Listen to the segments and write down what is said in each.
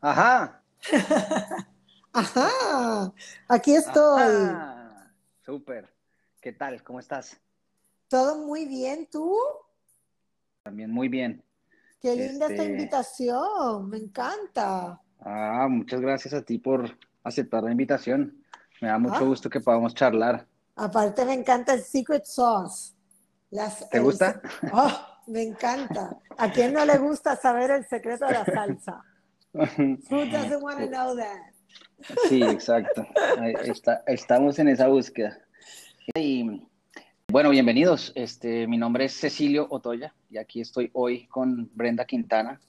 Ajá. Ajá. Aquí estoy. Ajá. Súper. ¿Qué tal? ¿Cómo estás? Todo muy bien, ¿tú? También muy bien. Qué linda esta Este- invitación, me encanta. Ah, muchas gracias a ti por aceptar la invitación. Me da mucho Ah. gusto que podamos charlar. Aparte me encanta el secret sauce. Las- ¿Te gusta? Oh, me encanta. ¿A quién no le gusta saber el secreto de la salsa? Who doesn't want to know that? Sí, exacto. Está- estamos en esa búsqueda. Y bueno, bienvenidos. Este, mi nombre es Cecilio Otoya y aquí estoy hoy con Brenda Quintana.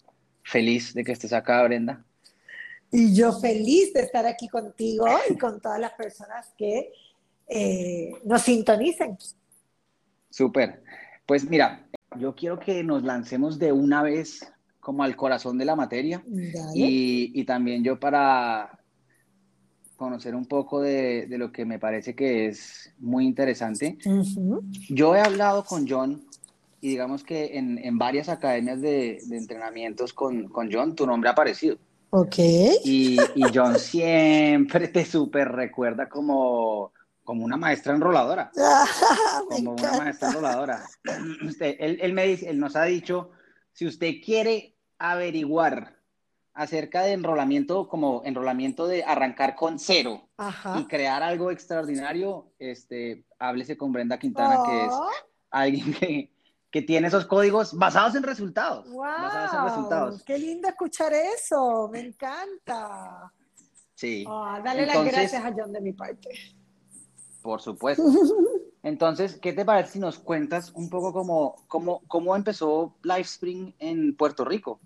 Feliz de que estés acá, Brenda. Y yo feliz de estar aquí contigo y con todas las personas que eh, nos sintonicen. Súper. Pues mira, yo quiero que nos lancemos de una vez como al corazón de la materia y, y también yo para conocer un poco de, de lo que me parece que es muy interesante. Yo he hablado con John y digamos que en, en varias academias de, de entrenamientos con, con John, tu nombre ha aparecido. Ok. Y, y John siempre te súper recuerda como, como una maestra enroladora. me como una maestra enroladora. Usted, él, él me dice, él nos ha dicho, si usted quiere averiguar acerca de enrolamiento, como enrolamiento de arrancar con cero Ajá. y crear algo extraordinario, este, háblese con Brenda Quintana, que es Oh, alguien que, que tiene esos códigos basados en resultados. Basados en wow, resultados. qué lindo escuchar eso, me encanta. Sí, Ah, dale las gracias a John de mi parte. por supuesto. Entonces, ¿qué te parece si nos cuentas un poco cómo, cómo, cómo empezó Livespring en Puerto Rico?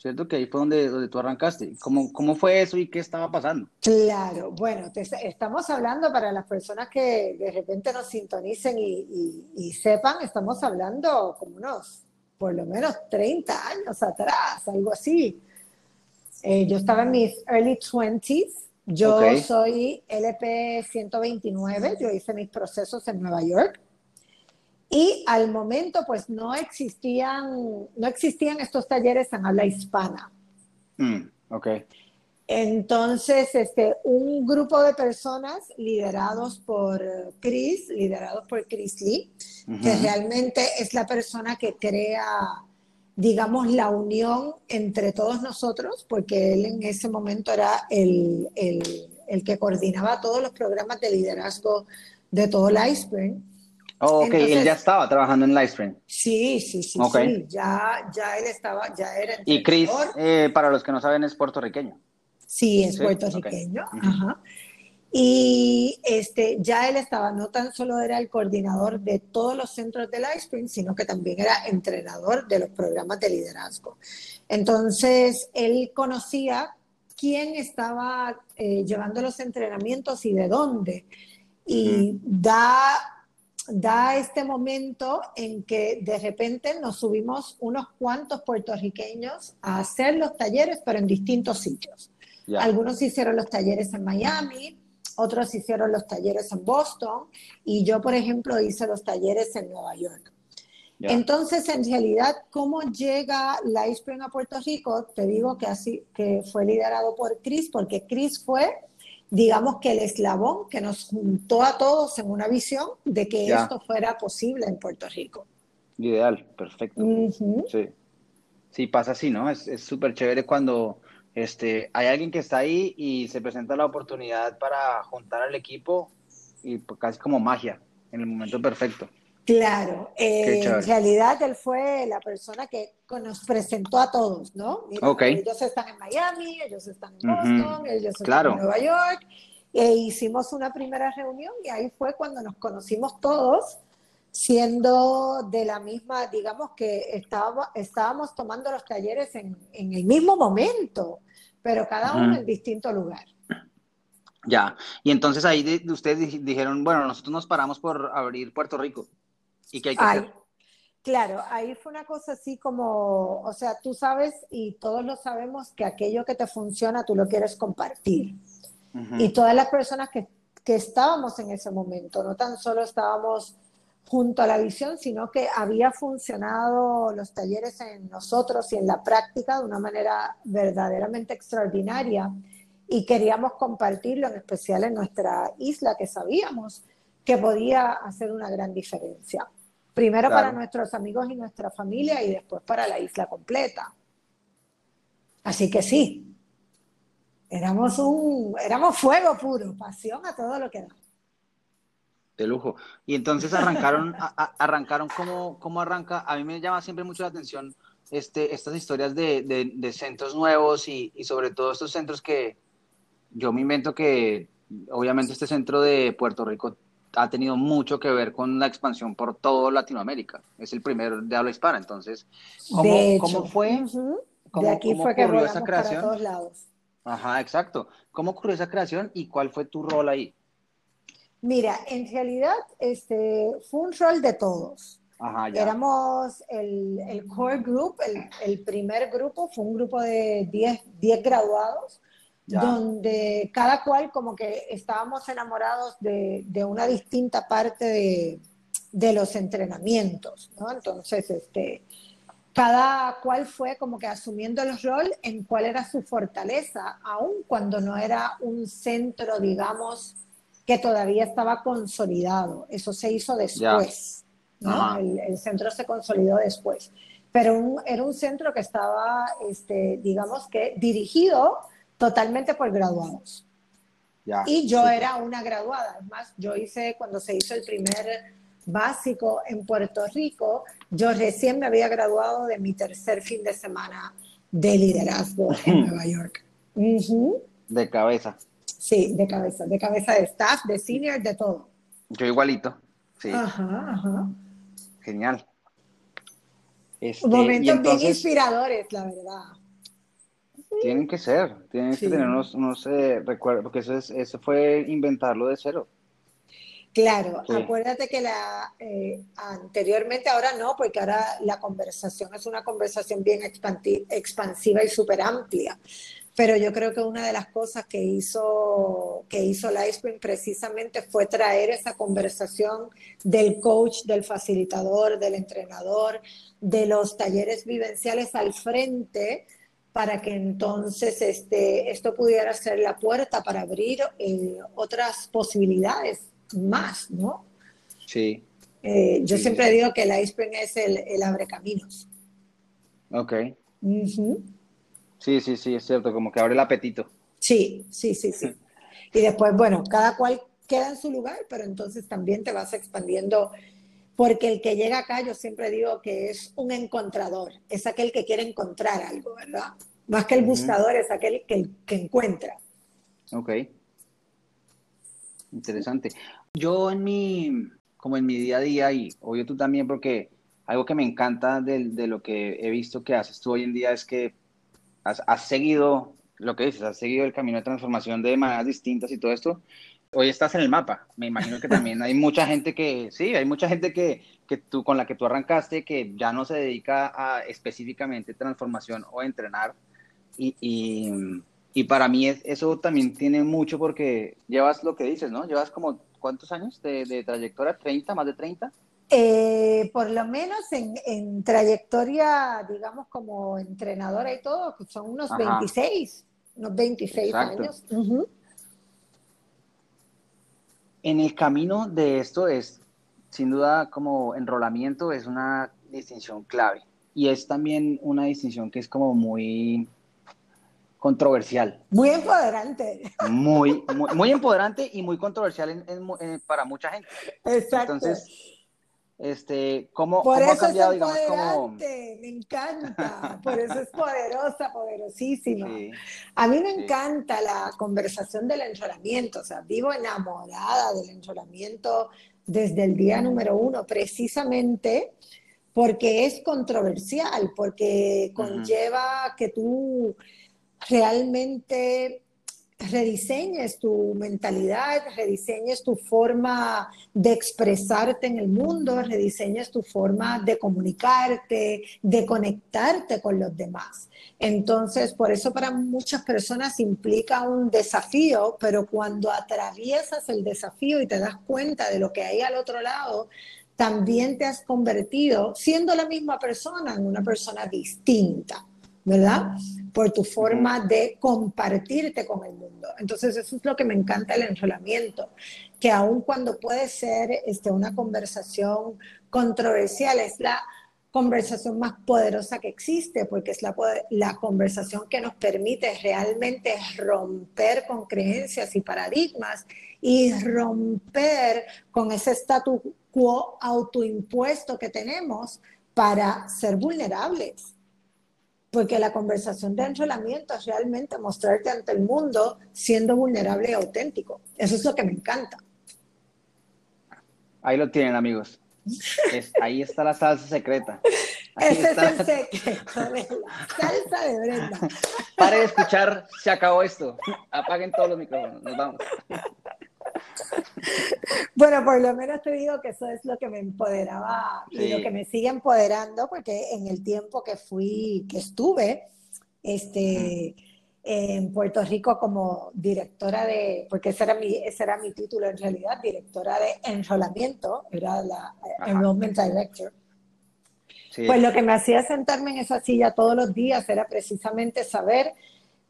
¿Cierto? Que ahí fue donde, donde tú arrancaste. ¿Cómo, ¿Cómo fue eso y qué estaba pasando? Claro, bueno, te- estamos hablando para las personas que de repente nos sintonicen y, y- y sepan, estamos hablando como unos, por lo menos 30 años atrás, algo así. Eh, yo estaba en mis early 20s, yo Ok. soy LP 129, yo hice mis procesos en Nueva York. Y al momento, pues no existían, no existían estos talleres en habla hispana. Mm, ok. Entonces, este, un grupo de personas liderados por Chris, liderados por Chris Lee, que realmente es la persona que crea, digamos, la unión entre todos nosotros, porque él en ese momento era el, el- el que coordinaba todos los programas de liderazgo de todo el iceberg. Oh, ok, él Entonces- ya estaba trabajando en Livestream. Sí, sí, sí, Ok. sí, ya, ya él estaba, ya era Y Chris, eh, para los que no saben, es puertorriqueño. Sí, es Sí, puertorriqueño. ok. Ujú. Ajá. Y este, ya él estaba, no tan solo era el coordinador de todos los centros del Spring, sino que también era entrenador de los programas de liderazgo. Entonces, él conocía quién estaba eh, llevando los entrenamientos y de dónde. Y da, da este momento en que de repente nos subimos unos cuantos puertorriqueños a hacer los talleres, pero en distintos sitios. Algunos hicieron los talleres en Miami, otros hicieron los talleres en Boston y yo, por ejemplo, hice los talleres en Nueva York. Entonces, en realidad, ¿cómo llega Livespring a Puerto Rico? Te digo que así que fue liderado por Chris, porque Chris fue, digamos que el eslabón que nos juntó a todos en una visión de que Ya. esto fuera posible en Puerto Rico. Ideal, perfecto. Sí. Sí, pasa así, ¿no? Es es súper chévere cuando este, hay alguien que está ahí y se presenta la oportunidad para juntar al equipo y pues, casi como magia, en el momento perfecto. Claro, eh, en realidad él fue la persona que nos presentó a todos, ¿no? Mira, Ok. ellos están en Miami, ellos están en. Boston, ellos están Claro. en Nueva York, e hicimos una primera reunión y ahí fue cuando nos conocimos todos, siendo de la misma, digamos que estábamos, estábamos tomando los talleres en, en el mismo momento, pero cada uno en distinto lugar. Ya, y entonces ahí de- ustedes di- dijeron, bueno, nosotros nos paramos por abrir Puerto Rico. ¿Y qué hay que Ay, hacer? claro, ahí fue una cosa así como, o sea, tú sabes y todos lo sabemos que aquello que te funciona tú lo quieres compartir. Y todas las personas que, que estábamos en ese momento, no tan solo estábamos junto a la visión, sino que había funcionado los talleres en nosotros y en la práctica de una manera verdaderamente extraordinaria y queríamos compartirlo, en especial en nuestra isla, que sabíamos que podía hacer una gran diferencia. Primero para nuestros amigos y nuestra familia y después para la isla completa. Así que sí, éramos un, éramos fuego puro, pasión a todo lo que da. De lujo. Y entonces arrancaron, arrancaron ¿cómo, ¿cómo, arranca? A mí me llama siempre mucho la atención este, estas historias de, de, centros nuevos y, y, sobre todo estos centros que yo me invento que obviamente este centro de Puerto Rico ha tenido mucho que ver con la expansión por toda Latinoamérica. Es el primero de habla hispana. Entonces, ¿cómo, ¿cómo fue? de aquí fue que ocurrió esa creación? Para todos lados. Ajá, exacto. ¿Cómo ocurrió esa creación y cuál fue tu rol ahí? Mira, en realidad este, fue un rol de todos. Ajá, ya. Éramos el, el, core group, el, el, primer grupo fue un grupo de 10 graduados donde cada cual como que estábamos enamorados de, de una distinta parte de, de, los entrenamientos, ¿no? Entonces, este, cada cual fue como que asumiendo el rol en cuál era su fortaleza, aun cuando no era un centro, digamos, que todavía estaba consolidado. Eso se hizo después, ¿no? El, el, centro se consolidó después. Pero era un centro que estaba, este, digamos que, dirigido totalmente por graduados. y yo era una graduada. Además, yo hice, cuando se hizo el primer básico en Puerto Rico, yo recién me había graduado de mi tercer fin de semana de liderazgo en Nueva York. De cabeza. Sí, de cabeza, de cabeza de staff, de senior, de todo. Yo igualito, sí. Ajá, ajá. Genial. Este, Momentos bien inspiradores, la verdad. Tienen que ser, tienen que tener unos, unos eh, recuerdos, porque eso, es, eso fue inventarlo de cero. Claro, acuérdate que la eh, anteriormente, ahora no, porque ahora la conversación es una conversación bien expansiva y súper amplia. Pero yo creo que una de las cosas que hizo, que hizo Livestream precisamente fue traer esa conversación del coach, del facilitador, del entrenador, de los talleres vivenciales al frente, para que entonces este, esto pudiera ser la puerta para abrir eh, otras posibilidades más, ¿no? Sí. Eh, yo siempre digo que el iceberg es el, el abre caminos. Ok. Sí, sí, sí, es cierto, como que abre el apetito. Sí, sí, sí, sí. y después, bueno, cada cual queda en su lugar, pero entonces también te vas expandiendo porque el que llega acá yo siempre digo que es un encontrador, es aquel que quiere encontrar algo, ¿verdad? Más que el buscador, es aquel que, que encuentra. Ok. Interesante. Yo en mi, como en mi día a día, y obvio tú también, porque algo que me encanta de, de lo que he visto que haces tú hoy en día es que has, has, seguido lo que dices, has seguido el camino de transformación de maneras distintas y todo esto, hoy estás en el mapa. Me imagino que también hay mucha gente que, sí, hay mucha gente que, que tú, con la que tú arrancaste que ya no se dedica a específicamente transformación o entrenar. Y, y, y para mí eso también tiene mucho porque llevas lo que dices, ¿no? Llevas como, ¿cuántos años de, de trayectoria? ¿30? ¿Más de 30? Eh, por lo menos en, en, trayectoria, digamos, como entrenadora y todo, son unos 26, unos 26 años. En el camino de esto es, sin duda, como enrolamiento es una distinción clave y es también una distinción que es como muy controversial. Muy empoderante. Muy, muy, empoderante y muy controversial para mucha gente. Exacto. Entonces, este, ¿cómo, por eso ha cambiado, digamos, como... Me encanta, por eso es poderosa, poderosísima. a mí me encanta la conversación del enrolamiento, o sea, vivo enamorada del enrolamiento desde el día número uno, precisamente porque es controversial, porque conlleva que tú realmente rediseñes tu mentalidad, rediseñes tu forma de expresarte en el mundo, rediseñes tu forma de comunicarte, de conectarte con los demás. Entonces, por eso para muchas personas implica un desafío, pero cuando atraviesas el desafío y te das cuenta de lo que hay al otro lado, también te has convertido, siendo la misma persona, en una persona distinta, ¿verdad? Por tu forma de compartirte con el mundo. Entonces, eso es lo que me encanta el enrolamiento, que aun cuando puede ser este, una conversación controversial, es la conversación más poderosa que existe, porque es la, la conversación que nos permite realmente romper con creencias y paradigmas y romper con ese status quo autoimpuesto que tenemos para ser vulnerables. Porque la conversación de enrolamiento es realmente mostrarte ante el mundo siendo vulnerable y auténtico. Eso es lo que me encanta. Ahí lo tienen, amigos ahí está la salsa secreta. Ese es el secreto de la salsa de Brenda. Pare de escuchar, se acabó esto. Apaguen todos los micrófonos, nos vamos. Bueno, por lo menos te digo que eso es lo que me empoderaba y lo que me sigue empoderando, porque en el tiempo que fui, que estuve, este, en Puerto Rico como directora de, porque ese era mi, ese era mi título en realidad, directora de enrolamiento, era la Enrollment Director. Pues lo que me hacía sentarme en esa silla todos los días era precisamente saber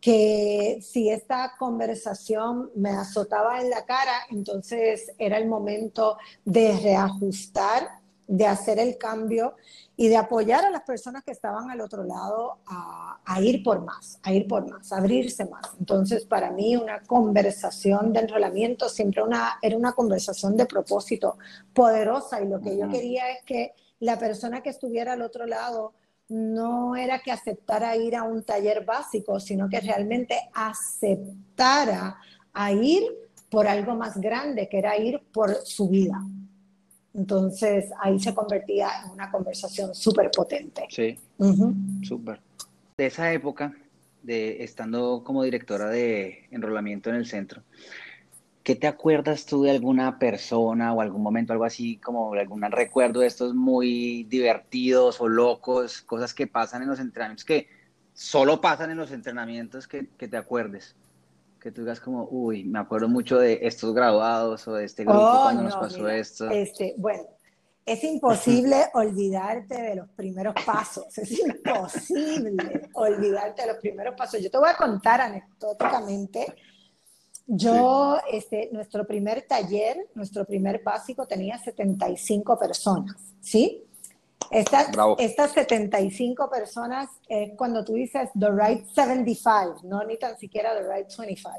que si esta conversación me azotaba en la cara, entonces era el momento de reajustar, de hacer el cambio y de apoyar a las personas que estaban al otro lado a, ir por más, a ir por más, a abrirse más. Entonces, para mí, una conversación de enrolamiento siempre una, era una conversación de propósito poderosa y lo que yo quería es que la persona que estuviera al otro lado no era que aceptara ir a un taller básico, sino que realmente aceptara a ir por algo más grande, que era ir por su vida. Entonces ahí se convertía en una conversación súper potente. Sí, súper. De esa época, de estando como directora de enrolamiento en el centro, ¿qué te acuerdas tú de alguna persona o algún momento, algo así como algún recuerdo de estos muy divertidos o locos, cosas que pasan en los entrenamientos, que solo pasan en los entrenamientos que, que te acuerdes? que tú digas como, uy, me acuerdo mucho de estos graduados o de este grupo oh, cuando nos pasó esto. Este, bueno, es imposible olvidarte de los primeros pasos, es imposible olvidarte de los primeros pasos. Yo te voy a contar anecdóticamente, yo, este, nuestro primer taller, nuestro primer básico tenía 75 personas, ¿sí? Estas, estas 75 personas es cuando tú dices the right 75, no ni tan siquiera the right 25.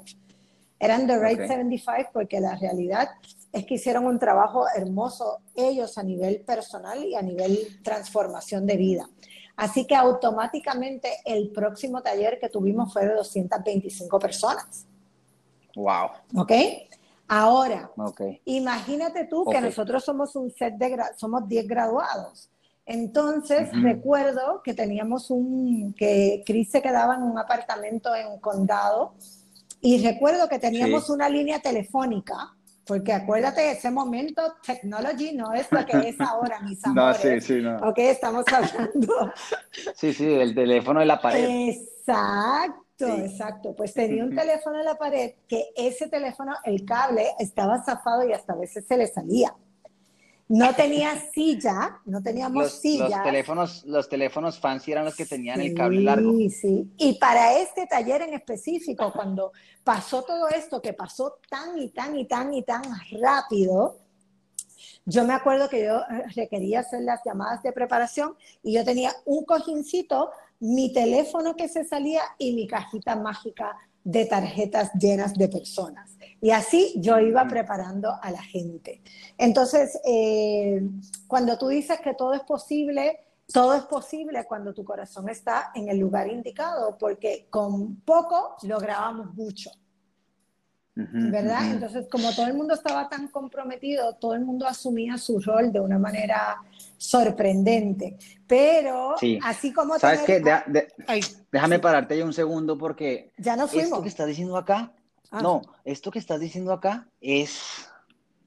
Eran the right 75 porque la realidad es que hicieron un trabajo hermoso ellos a nivel personal y a nivel transformación de vida. Así que automáticamente el próximo taller que tuvimos fue de 225 personas. Wow. ¿Ok? Ahora, imagínate tú que nosotros somos un set de, somos 10 graduados. Entonces, recuerdo que teníamos un, que Chris se quedaba en un apartamento en Condado y recuerdo que teníamos una línea telefónica, porque acuérdate, de ese momento, technology no es lo que es ahora, mis amores. No, sí, sí, no. Ok, estamos hablando. Sí, sí, el teléfono de la pared. Exacto, exacto. Pues tenía un teléfono en la pared que ese teléfono, el cable estaba zafado y hasta a veces se le salía. No tenía silla, no teníamos silla. Los teléfonos, los teléfonos fancy eran los que tenían el cable largo. Sí, sí. Y para este taller en específico, cuando pasó todo esto, que pasó tan y tan y tan y tan rápido, yo me acuerdo que yo eh, requería hacer las llamadas de preparación y yo tenía un cojincito, mi teléfono que se salía y mi cajita mágica de tarjetas llenas de personas. Y así yo iba preparando a la gente. Entonces, eh, cuando tú dices que todo es posible, todo es posible cuando tu corazón está en el lugar indicado, porque con poco lográbamos mucho. ¿Verdad? Entonces, como todo el mundo estaba tan comprometido, todo el mundo asumía su rol de una manera sorprendente. Pero, así como... ¿Sabes qué? déjame pararte ahí un segundo porque... Ya no fuimos. Esto que estás diciendo acá, ah. no, esto que estás diciendo acá es...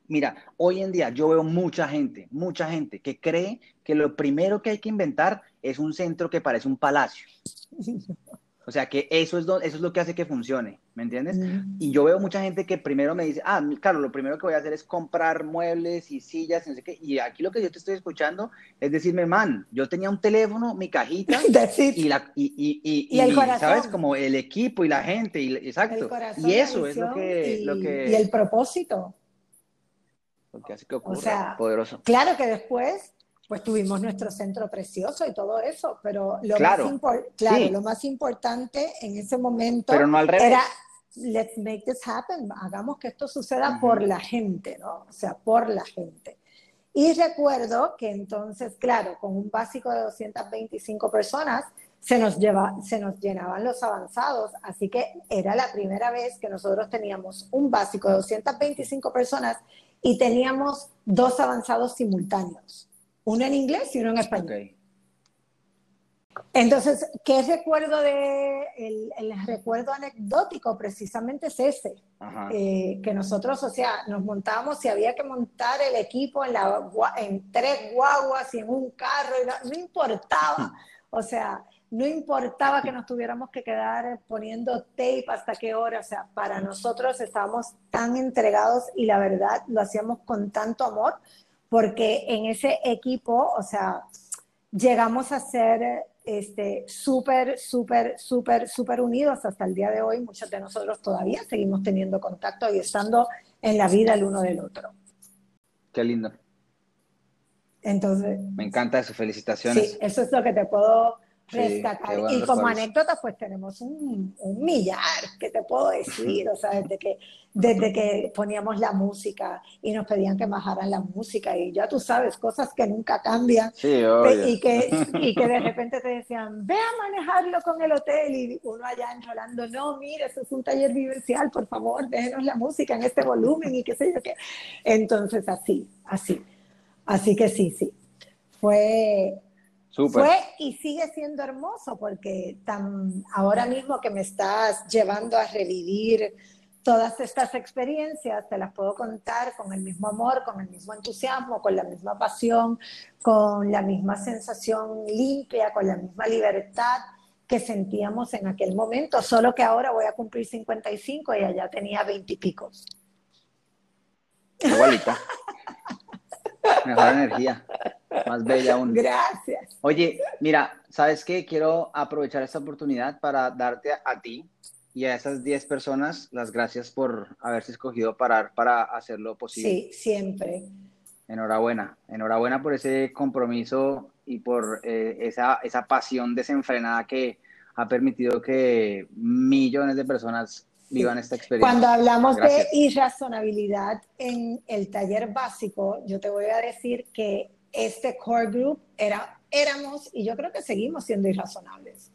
Mira, hoy en día yo veo mucha gente, mucha gente que cree que lo primero que hay que inventar es un centro que parece un palacio. O sea, que eso es, eso es lo que hace que funcione, ¿me entiendes? Y yo veo mucha gente que primero me dice, ah, claro, lo primero que voy a hacer es comprar muebles y sillas, y no sé qué. Y aquí lo que yo te estoy escuchando es decirme, man, yo tenía un teléfono, mi cajita, y, la, y, y, y, el corazón. ¿sabes? Como el equipo y la gente, y, exacto. Y eso es lo que, lo que... Y el propósito. Lo que hace que ocurra, o sea, poderoso. Claro que después pues tuvimos nuestro centro precioso y todo eso, pero lo, claro, más, claro, lo más importante en ese momento era, let's make this happen, hagamos que esto suceda por la gente, ¿no? O sea, por la gente. Y recuerdo que entonces, claro, con un básico de 225 personas, se nos, lleva, se nos llenaban los avanzados, así que era la primera vez que nosotros teníamos un básico de 225 personas y teníamos dos avanzados simultáneos uno en inglés y uno en español. Entonces, ¿qué recuerdo de el, recuerdo anecdótico precisamente es ese? Eh, que nosotros, o sea, nos montábamos y había que montar el equipo en, la, en tres guaguas y en un carro, y no, importaba, o sea, no importaba que nos tuviéramos que quedar poniendo tape hasta qué hora, o sea, para nosotros estábamos tan entregados y la verdad lo hacíamos con tanto amor porque en ese equipo, o sea, llegamos a ser este, súper, súper, súper, súper unidos hasta el día de hoy. Muchos de nosotros todavía seguimos teniendo contacto y estando en la vida el uno del otro. Qué lindo. Entonces. Me encanta eso, felicitaciones. Sí, eso es lo que te puedo y como anécdota, pues tenemos un, un, millar, que te puedo decir, o sea, desde que, desde que poníamos la música y nos pedían que bajaran la música y ya tú sabes, cosas que nunca cambian y, que, y que de repente te decían, ve a manejarlo con el hotel y uno allá enrolando, no, mire, eso es un taller vivencial, por favor, déjenos la música en este volumen y qué sé yo qué. Entonces, así, así. Así que sí, sí. Fue, fue y sigue siendo hermoso porque tan, ahora mismo que me estás llevando a revivir todas estas experiencias, te las puedo contar con el mismo amor, con el mismo entusiasmo, con la misma pasión, con la misma sensación limpia, con la misma libertad que sentíamos en aquel momento, solo que ahora voy a cumplir 55 y allá tenía 20 y picos. Igualita. Mejor energía. Más bella aún. Gracias. Oye, mira, ¿sabes qué? Quiero aprovechar esta oportunidad para darte a, ti y a esas 10 personas las gracias por haberse escogido parar para hacerlo posible. Sí, siempre. Enhorabuena, enhorabuena por ese compromiso y por eh, esa, esa pasión desenfrenada que ha permitido que millones de personas vivan esta experiencia. Cuando hablamos de irrazonabilidad en el taller básico, yo te voy a decir que este core group era, éramos, y yo creo que seguimos siendo irrazonables.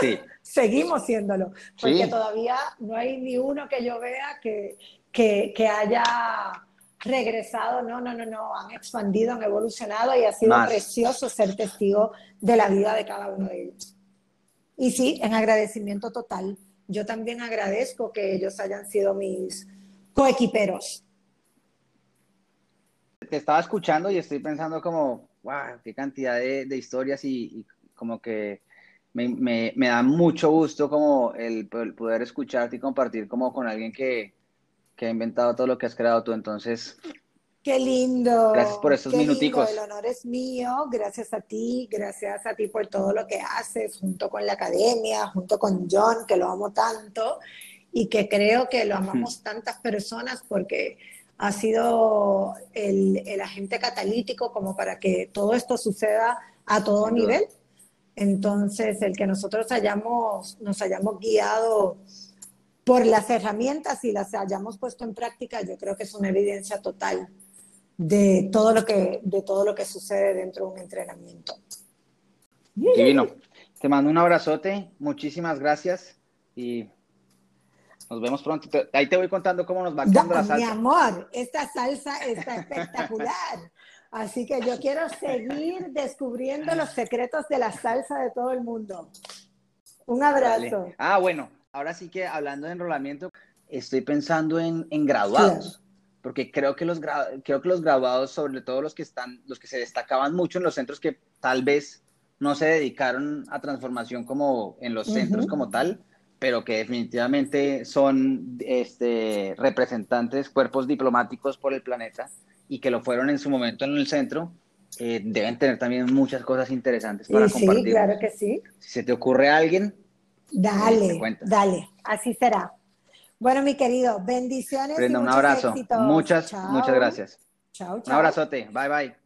Sí. seguimos siéndolo, porque todavía no hay ni uno que yo vea que, que, que, haya regresado, no, no, no, no, han expandido, han evolucionado y ha sido precioso ser testigo de la vida de cada uno de ellos. Y sí, en agradecimiento total. Yo también agradezco que ellos hayan sido mis coequiperos te estaba escuchando y estoy pensando como, wow, qué cantidad de, historias y, como que me, da mucho gusto como el, poder escucharte y compartir como con alguien que, que, ha inventado todo lo que has creado tú. Entonces... Qué lindo. Gracias por estos minuticos. El honor es mío. Gracias a ti. Gracias a ti por todo lo que haces junto con la academia, junto con John, que lo amo tanto y que creo que lo amamos tantas personas porque ha sido el, el, agente catalítico como para que todo esto suceda a todo nivel. Entonces, el que nosotros hayamos, nos hayamos guiado por las herramientas y las hayamos puesto en práctica, yo creo que es una evidencia total de todo lo que, de todo lo que sucede dentro de un entrenamiento. Divino. Te mando un abrazote, muchísimas gracias y nos vemos pronto. Ahí te voy contando cómo nos va quedando la salsa. Mi amor, esta salsa está espectacular. Así que yo quiero seguir descubriendo los secretos de la salsa de todo el mundo. Un abrazo. Ah, bueno, ahora sí que hablando de enrolamiento, estoy pensando en, en graduados. Porque creo que, los creo que los graduados, sobre todo los que están, los que se destacaban mucho en los centros que tal vez no se dedicaron a transformación como en los centros como tal, pero que definitivamente son este, representantes, cuerpos diplomáticos por el planeta y que lo fueron en su momento en el centro, eh, deben tener también muchas cosas interesantes para compartir. Sí, claro que sí. Si se te ocurre a alguien, dale, dale, así será. Bueno, mi querido, bendiciones. Brenda, un abrazo. Muchas, muchas gracias. Chao, chao. Un abrazote. Bye, bye.